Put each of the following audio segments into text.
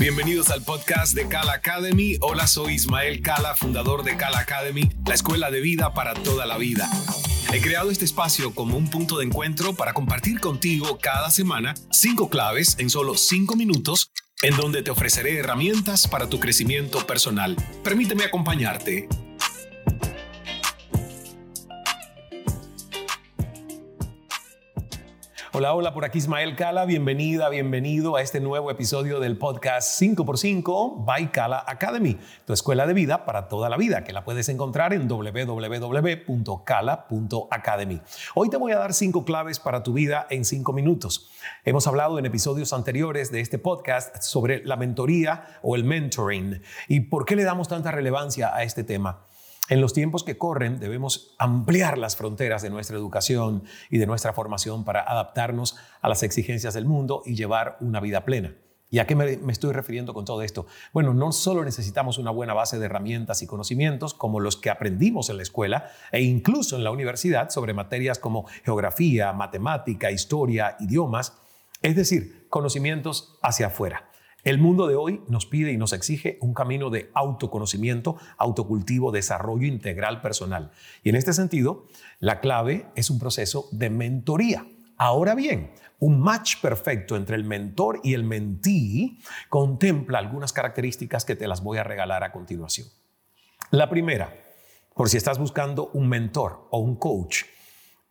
Bienvenidos al podcast de Kala Academy. Hola, soy Ismael Kala, fundador de Kala Academy, la escuela de vida para toda la vida. He creado este espacio como un punto de encuentro para compartir contigo cada semana cinco claves en solo cinco minutos en donde te ofreceré herramientas para tu crecimiento personal. Permíteme acompañarte. Hola, hola, por aquí Ismael Cala, bienvenida, bienvenido a este nuevo episodio del podcast 5x5 by Cala Academy, tu escuela de vida para toda la vida, que la puedes encontrar en www.cala.academy. Hoy te voy a dar cinco claves para tu vida en cinco minutos. Hemos hablado en episodios anteriores de este podcast sobre la mentoría o el mentoring y por qué le damos tanta relevancia a este tema. En los tiempos que corren debemos ampliar las fronteras de nuestra educación y de nuestra formación para adaptarnos a las exigencias del mundo y llevar una vida plena. ¿Y a qué me, estoy refiriendo con todo esto? Bueno, no solo necesitamos una buena base de herramientas y conocimientos como los que aprendimos en la escuela e incluso en la universidad sobre materias como geografía, matemática, historia, idiomas, es decir, conocimientos hacia afuera. El mundo de hoy nos pide y nos exige un camino de autoconocimiento, autocultivo, desarrollo integral personal. Y en este sentido, la clave es un proceso de mentoría. Ahora bien, un match perfecto entre el mentor y el mentí contempla algunas características que te las voy a regalar a continuación. La primera, por si estás buscando un mentor o un coach,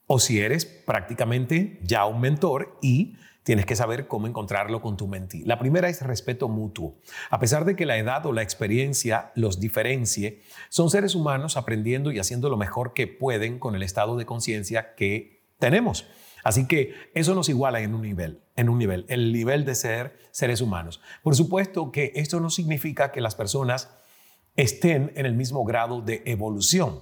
o si eres prácticamente ya un mentor y tienes que saber cómo encontrarlo con tu mentí. La primera es respeto mutuo. A pesar de que la edad o la experiencia los diferencie, son seres humanos aprendiendo y haciendo lo mejor que pueden con el estado de conciencia que tenemos. Así que eso nos iguala en un nivel, en un nivel, el nivel de ser seres humanos. Por supuesto que esto no significa que las personas estén en el mismo grado de evolución.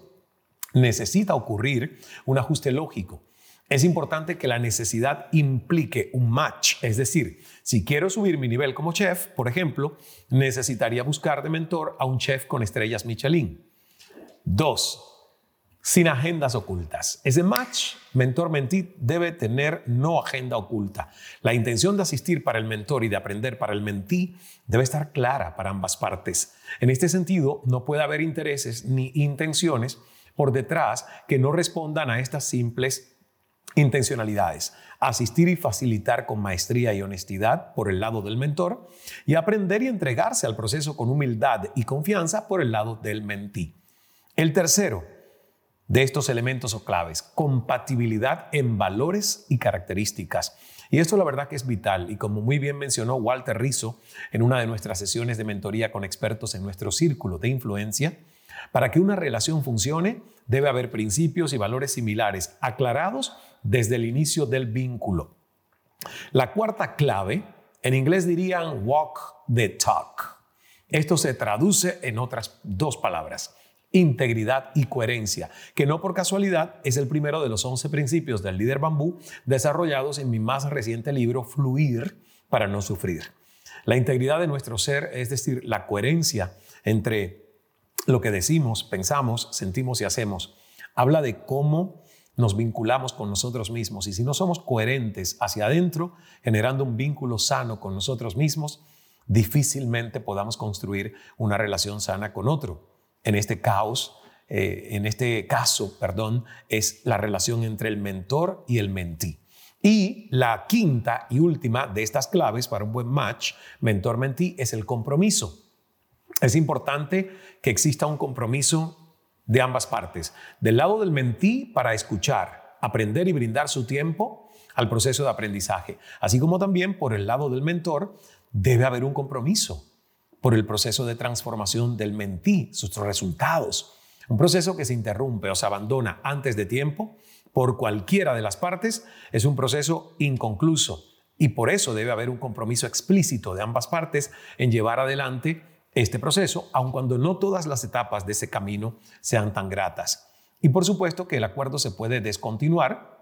Necesita ocurrir un ajuste lógico. Es importante que la necesidad implique un match, es decir, si quiero subir mi nivel como chef, por ejemplo, necesitaría buscar de mentor a un chef con estrellas Michelin. Dos, sin agendas ocultas. Ese match mentor-mentí debe tener no agenda oculta. La intención de asistir para el mentor y de aprender para el mentí debe estar clara para ambas partes. En este sentido, no puede haber intereses ni intenciones por detrás que no respondan a estas simples Intencionalidades. Asistir y facilitar con maestría y honestidad por el lado del mentor y aprender y entregarse al proceso con humildad y confianza por el lado del mentí. El tercero de estos elementos o claves, compatibilidad en valores y características. Y esto la verdad que es vital y como muy bien mencionó Walter Rizzo en una de nuestras sesiones de mentoría con expertos en nuestro círculo de influencia, para que una relación funcione debe haber principios y valores similares aclarados desde el inicio del vínculo. La cuarta clave, en inglés dirían walk the talk. Esto se traduce en otras dos palabras, integridad y coherencia, que no por casualidad es el primero de los 11 principios del líder bambú desarrollados en mi más reciente libro Fluir para no sufrir. La integridad de nuestro ser, es decir, la coherencia entre lo que decimos, pensamos, sentimos y hacemos, habla de cómo nos vinculamos con nosotros mismos. Y si no somos coherentes hacia adentro, generando un vínculo sano con nosotros mismos, difícilmente podamos construir una relación sana con otro. En este caos, eh, en este caso, perdón, es la relación entre el mentor y el mentí. Y la quinta y última de estas claves para un buen match mentor-mentí es el compromiso. Es importante que exista un compromiso de ambas partes. Del lado del mentí para escuchar, aprender y brindar su tiempo al proceso de aprendizaje, así como también por el lado del mentor debe haber un compromiso por el proceso de transformación del mentí, sus resultados. Un proceso que se interrumpe o se abandona antes de tiempo por cualquiera de las partes es un proceso inconcluso y por eso debe haber un compromiso explícito de ambas partes en llevar adelante este proceso, aun cuando no todas las etapas de ese camino sean tan gratas. Y por supuesto que el acuerdo se puede descontinuar,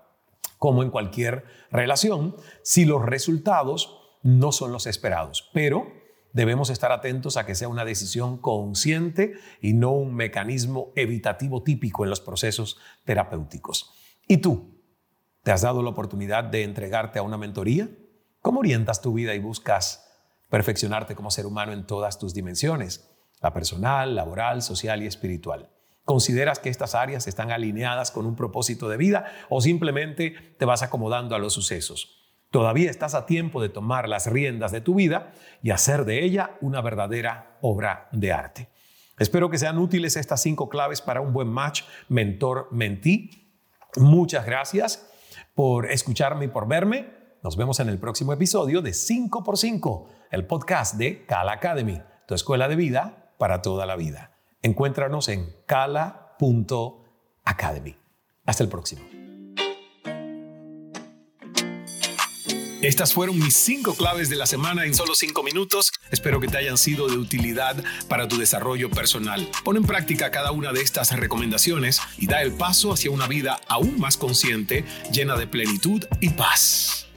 como en cualquier relación, si los resultados no son los esperados. Pero debemos estar atentos a que sea una decisión consciente y no un mecanismo evitativo típico en los procesos terapéuticos. ¿Y tú? ¿Te has dado la oportunidad de entregarte a una mentoría? ¿Cómo orientas tu vida y buscas perfeccionarte como ser humano en todas tus dimensiones, la personal, laboral, social y espiritual. ¿Consideras que estas áreas están alineadas con un propósito de vida o simplemente te vas acomodando a los sucesos? Todavía estás a tiempo de tomar las riendas de tu vida y hacer de ella una verdadera obra de arte. Espero que sean útiles estas cinco claves para un buen match mentor-mentí. Muchas gracias por escucharme y por verme. Nos vemos en el próximo episodio de 5x5, el podcast de Kala Academy, tu escuela de vida para toda la vida. Encuéntranos en kala.academy. Hasta el próximo. Estas fueron mis cinco claves de la semana en solo cinco minutos. Espero que te hayan sido de utilidad para tu desarrollo personal. Pon en práctica cada una de estas recomendaciones y da el paso hacia una vida aún más consciente, llena de plenitud y paz.